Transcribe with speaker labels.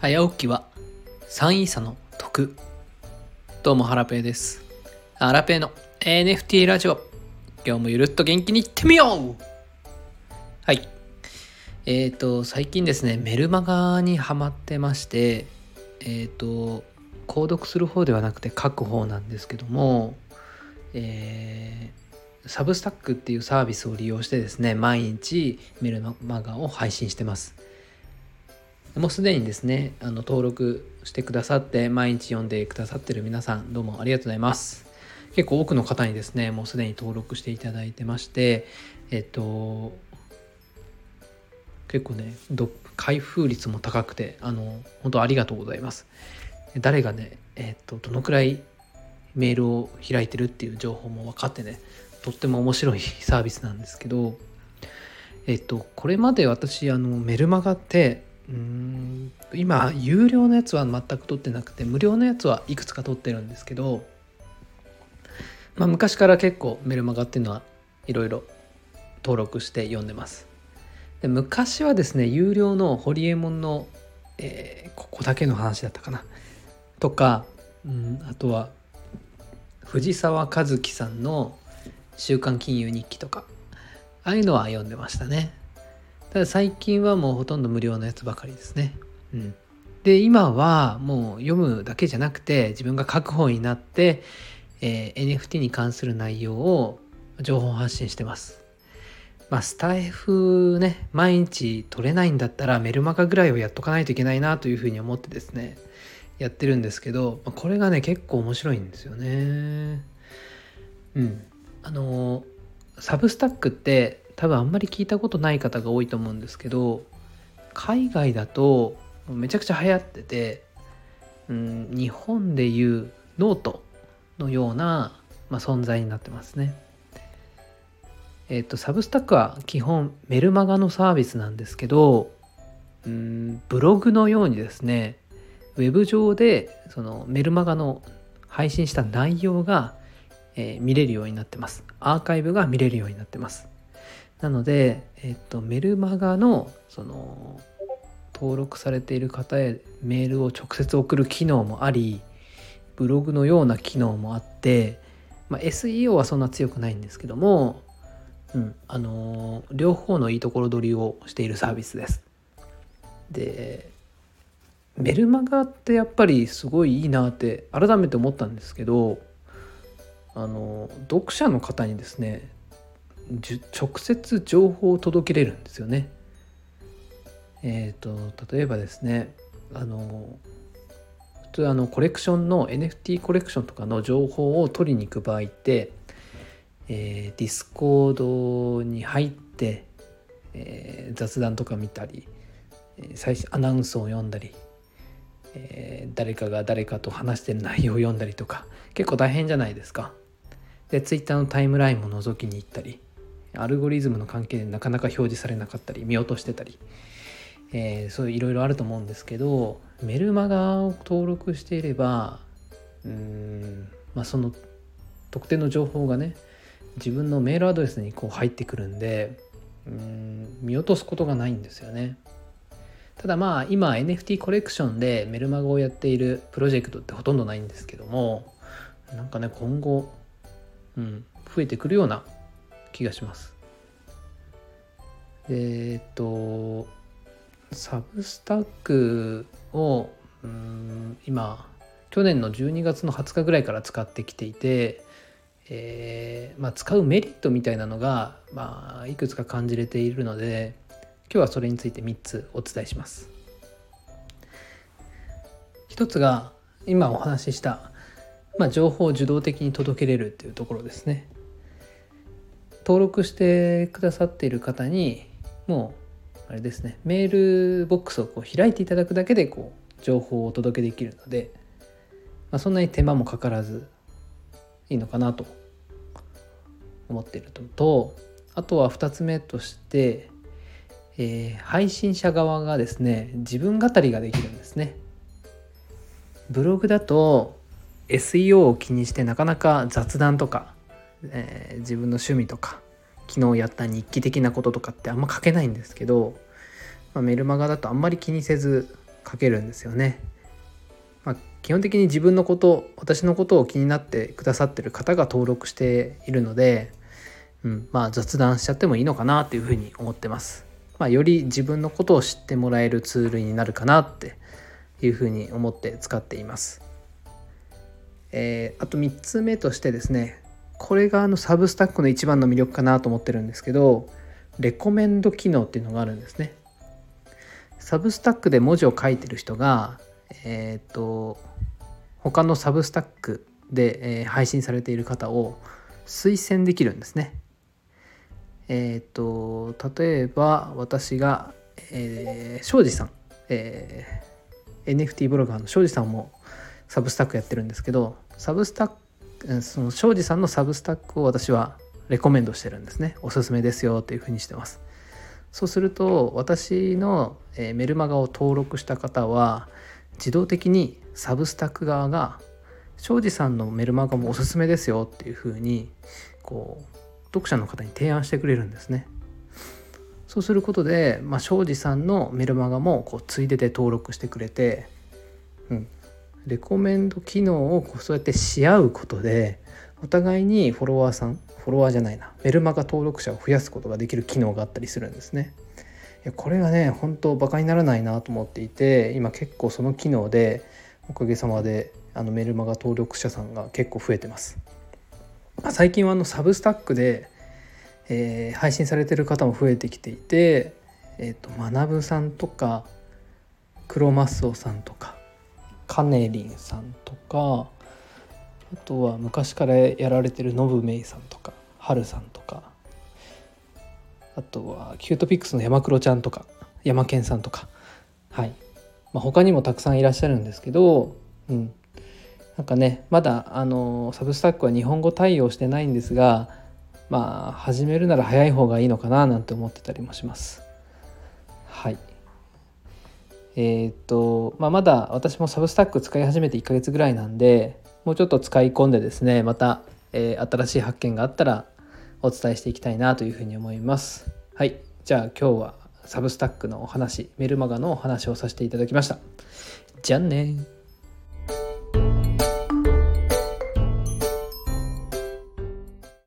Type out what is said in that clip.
Speaker 1: 早起きは3位差の得どうもハラペーです。ハラペーの NFT ラジオ。今日もゆるっと元気にいってみよう。はい。えっ、ー、と最近ですねメルマガにハマってましてえっ、ー、と購読する方ではなくて書く方なんですけどもえー、サブスタックっていうサービスを利用してですね毎日メルマガを配信してます。もうすでにですねあの登録してくださって毎日読んでくださってる皆さんどうもありがとうございます。結構多くの方にですねもうすでに登録していただいてましてえっと結構ね開封率も高くてあの本当ありがとうございます。誰がねえっとどのくらいメールを開いてるっていう情報も分かってねとっても面白い サービスなんですけどえっとこれまで私あのメルマガってうん。今有料のやつは全く取ってなくて無料のやつはいくつか取ってるんですけど、まあ、昔から結構メルマガっていうのはいろいろ登録して読んでます。で昔はですね有料のホリエモンの、えー、ここだけの話だったかな。とか、うん、あとは藤沢和樹さんの「週刊金融日記」とかああいうのは読んでましたね。ただ最近はもうほとんど無料のやつばかりですね。うん、で今はもう読むだけじゃなくて自分が書く本になって、えー、NFT に関する内容を情報発信してます。まあ、スタイフね毎日取れないんだったらメルマガぐらいはやっとかないといけないなというふうに思ってですねやってるんですけどまあこれがね結構面白いんですよね。うん。あの Substack って多分あんまり聞いたことない方が多いと思うんですけど海外だとめちゃくちゃ流行ってて、うん、日本でいうノートのような、まあ、存在になってますね。えっ、と Substack は基本メルマガのサービスなんですけど、うん、ブログのようにですねウェブ上でそのメルマガの配信した内容が、えー、見れるようになってます。アーカイブが見れるようになってます。なので、えっと、メルマガのその登録されている方へメールを直接送る機能もありブログのような機能もあって、まあ、SEO はそんな強くないんですけども、うんあの両方のいいところ取りをしているサービスです。でメルマガってやっぱりすごいいいなって改めて思ったんですけどあの読者の方にですね直接情報を届けれるんですよね。えっ、ー、と例えばですねあの普通あのコレクションの NFT コレクションとかの情報を取りに行く場合って、えー、 Discord に入って、えー、雑談とか見たり最初アナウンスを読んだり、えー、誰かが誰かと話してる内容を読んだりとか結構大変じゃないですか。で Twitter のタイムラインも覗きに行ったりアルゴリズムの関係でなかなか表示されなかったり見落としてたり、えー、そういういろいろあると思うんですけどメルマガを登録していればうん、まあ、その特定の情報がね自分のメールアドレスにこう入ってくるんでうん見落とすことがないんですよね。ただまあ今 NFT コレクションでメルマガをやっているプロジェクトってほとんどないんですけどもなんかね今後、うん、増えてくるような気がします。えっとサブスタックをうん今去年の12月の20日ぐらいから使ってきていて、えーまあ、使うメリットみたいなのが、まあ、いくつか感じれているので今日はそれについて3つお伝えします。一つが今お話しした、まあ、情報を受動的に届けれるっていうところですね。登録してくださっている方にもうあれですねメールボックスをこう開いていただくだけでこう情報をお届けできるので、まあ、そんなに手間もかからずいいのかなと思っているのとあとは2つ目として、えー、配信者側がですね自分語りができるんですね。ブログだと SEO を気にしてなかなか雑談とかえー、自分の趣味とか昨日やった日記的なこととかってあんま書けないんですけど、まあ、メルマガだとあんまり気にせず書けるんですよね。まあ、基本的に自分のこと私のことを気になってくださってる方が登録しているので、うん、まあ雑談しちゃってもいいのかなっていうふうに思ってます。まあ、より自分のことを知ってもらえるツールになるかなっていうふうに思って使っています。えー、あと3つ目としてですねこれがあのサブスタックの一番の魅力かなと思ってるんですけどレコメンド機能っていうのがあるんですね。サブスタックで文字を書いてる人がえっ、ー、と他のサブスタックで、えー、配信されている方を推薦できるんですね。えっ、ー、と例えば私が、えー、庄司さん、えー、NFT ブロガーの庄司さんもサブスタックやってるんですけどサブスタックその庄司さんのサブスタックを私はレコメンドしてるんですね。おすすめですよっていうふうにしてます。そうすると私のメルマガを登録した方は自動的にサブスタック側が庄司さんのメルマガもおすすめですよっていうふうにこう読者の方に提案してくれるんですね。そうすることで、まあ、庄司さんのメルマガもこうついでで登録してくれて、うん、レコメンド機能をそうやってし合うことでお互いにフォロワーさんフォロワーじゃないなメルマガ登録者を増やすことができる機能があったりするんですね。これがね本当バカにならないなと思っていて今結構その機能でおかげさまであのメルマガ登録者さんが結構増えてます。最近はあのサブスタックで、えー、配信されてる方も増えてきていて、えーと、と学さんとかクロマッソさんとかカネリンさんとかあとは昔からやられてるノブメイさんとかハルさんとかあとはキュートピックスの山黒ちゃんとか山健さんとかはい、まあ、他にもたくさんいらっしゃるんですけど、うん、なんかねまだあの Substack は日本語対応してないんですがまあ始めるなら早い方がいいのかななんて思ってたりもします。はい。えー、っと、まあ、まだ私もサブスタック使い始めて1ヶ月ぐらいなんでもうちょっと使い込んでですねまた、えー、新しい発見があったらお伝えしていきたいなというふうに思います。はい。じゃあ今日はサブスタックのお話メルマガのお話をさせていただきました。じゃあね